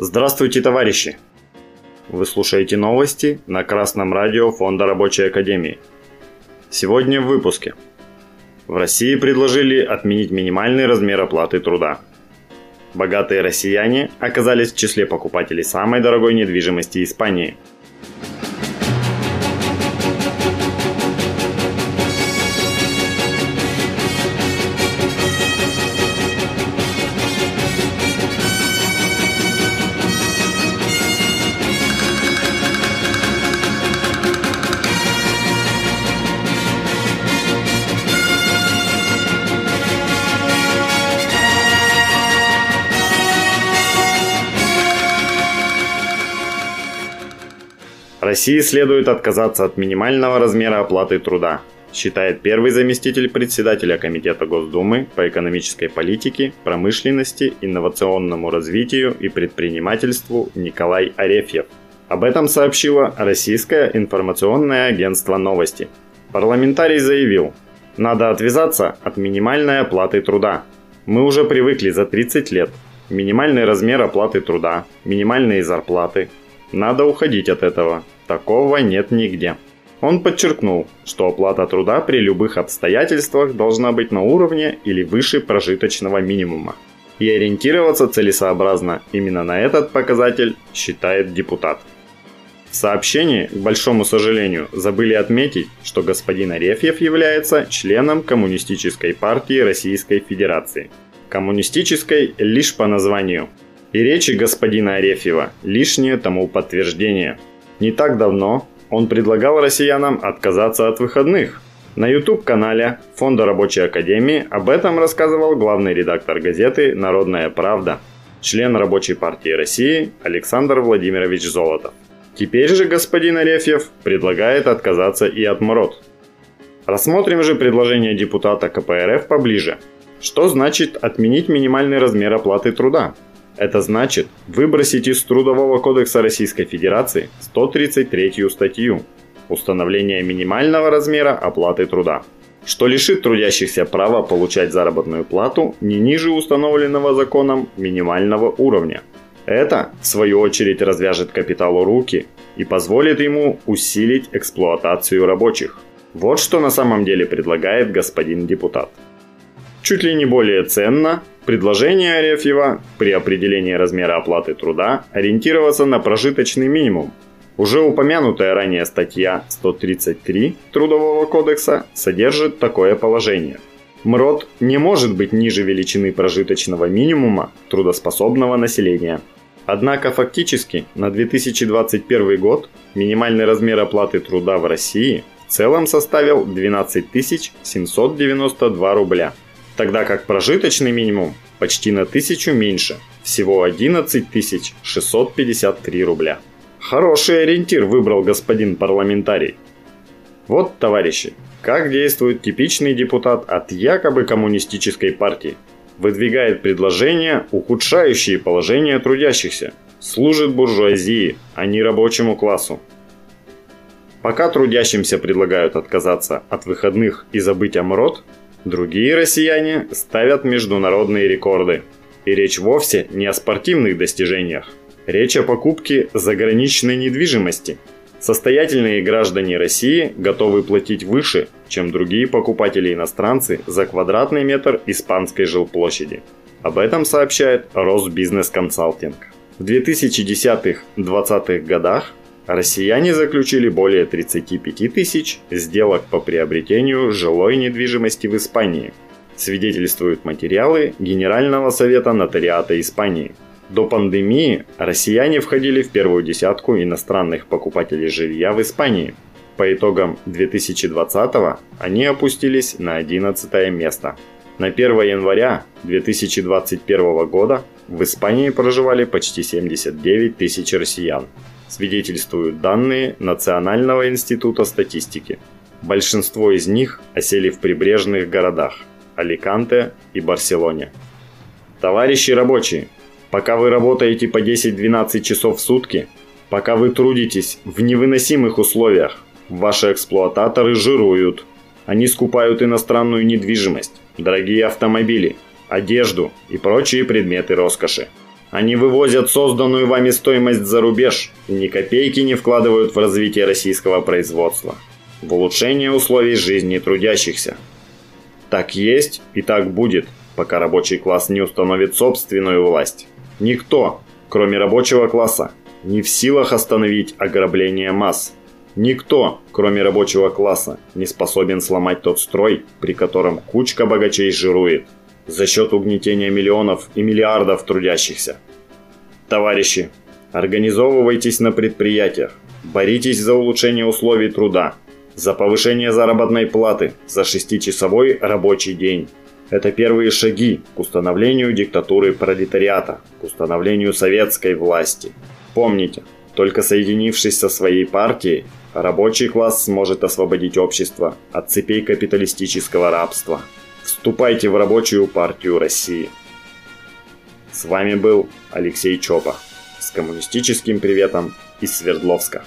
Здравствуйте, товарищи! Вы слушаете новости на Красном радио Фонда Рабочей Академии. Сегодня в выпуске. В России предложили отменить минимальный размер оплаты труда. Богатые россияне оказались в числе покупателей самой дорогой недвижимости Испании – России следует отказаться от минимального размера оплаты труда, считает первый заместитель председателя Комитета Госдумы по экономической политике, промышленности, инновационному развитию и предпринимательству Николай Арефьев. Об этом сообщило Российское информационное агентство «Новости». Парламентарий заявил, надо отвязаться от минимальной оплаты труда. Мы уже привыкли за 30 лет. Минимальный размер оплаты труда, минимальные зарплаты. Надо уходить от этого. Такого нет нигде. Он подчеркнул, что оплата труда при любых обстоятельствах должна быть на уровне или выше прожиточного минимума. И ориентироваться целесообразно именно на этот показатель, считает депутат. В сообщении, к большому сожалению, забыли отметить, что господин Арефьев является членом Коммунистической партии Российской Федерации. Коммунистической лишь по названию. И речи господина Арефьева – лишнее тому подтверждение – не так давно он предлагал россиянам отказаться от выходных. На YouTube-канале Фонда Рабочей Академии об этом рассказывал главный редактор газеты «Народная правда», член Рабочей партии России Александр Владимирович Золотов. Теперь же господин Арефьев предлагает отказаться и от МРОД. Рассмотрим же предложение депутата КПРФ поближе. Что значит отменить минимальный размер оплаты труда? Это значит выбросить из Трудового кодекса Российской Федерации 133 статью «Установление минимального размера оплаты труда», что лишит трудящихся права получать заработную плату не ниже установленного законом минимального уровня. Это, в свою очередь, развяжет капиталу руки и позволит ему усилить эксплуатацию рабочих. Вот что на самом деле предлагает господин депутат. Чуть ли не более ценно предложение Арефьева при определении размера оплаты труда ориентироваться на прожиточный минимум. Уже упомянутая ранее статья 133 Трудового кодекса содержит такое положение. МРОД не может быть ниже величины прожиточного минимума трудоспособного населения. Однако фактически на 2021 год минимальный размер оплаты труда в России в целом составил 12 792 рубля – тогда как прожиточный минимум почти на тысячу меньше, всего 11 653 рубля. Хороший ориентир выбрал господин парламентарий. Вот, товарищи, как действует типичный депутат от якобы коммунистической партии. Выдвигает предложения, ухудшающие положение трудящихся. Служит буржуазии, а не рабочему классу. Пока трудящимся предлагают отказаться от выходных и забыть о МРОД, Другие россияне ставят международные рекорды. И речь вовсе не о спортивных достижениях. Речь о покупке заграничной недвижимости. Состоятельные граждане России готовы платить выше, чем другие покупатели-иностранцы за квадратный метр испанской жилплощади. Об этом сообщает Росбизнес Консалтинг. В 2010-2020 годах Россияне заключили более 35 тысяч сделок по приобретению жилой недвижимости в Испании, свидетельствуют материалы Генерального совета нотариата Испании. До пандемии россияне входили в первую десятку иностранных покупателей жилья в Испании. По итогам 2020 они опустились на 11 место. На 1 января 2021 года в Испании проживали почти 79 тысяч россиян свидетельствуют данные Национального института статистики. Большинство из них осели в прибрежных городах – Аликанте и Барселоне. Товарищи рабочие, пока вы работаете по 10-12 часов в сутки, пока вы трудитесь в невыносимых условиях, ваши эксплуататоры жируют. Они скупают иностранную недвижимость, дорогие автомобили, одежду и прочие предметы роскоши. Они вывозят созданную вами стоимость за рубеж и ни копейки не вкладывают в развитие российского производства, в улучшение условий жизни трудящихся. Так есть и так будет, пока рабочий класс не установит собственную власть. Никто, кроме рабочего класса, не в силах остановить ограбление масс. Никто, кроме рабочего класса, не способен сломать тот строй, при котором кучка богачей жирует за счет угнетения миллионов и миллиардов трудящихся. Товарищи, организовывайтесь на предприятиях, боритесь за улучшение условий труда, за повышение заработной платы, за шестичасовой рабочий день. Это первые шаги к установлению диктатуры пролетариата, к установлению советской власти. Помните, только соединившись со своей партией, рабочий класс сможет освободить общество от цепей капиталистического рабства. Вступайте в рабочую партию России. С вами был Алексей Чопа с коммунистическим приветом из Свердловска.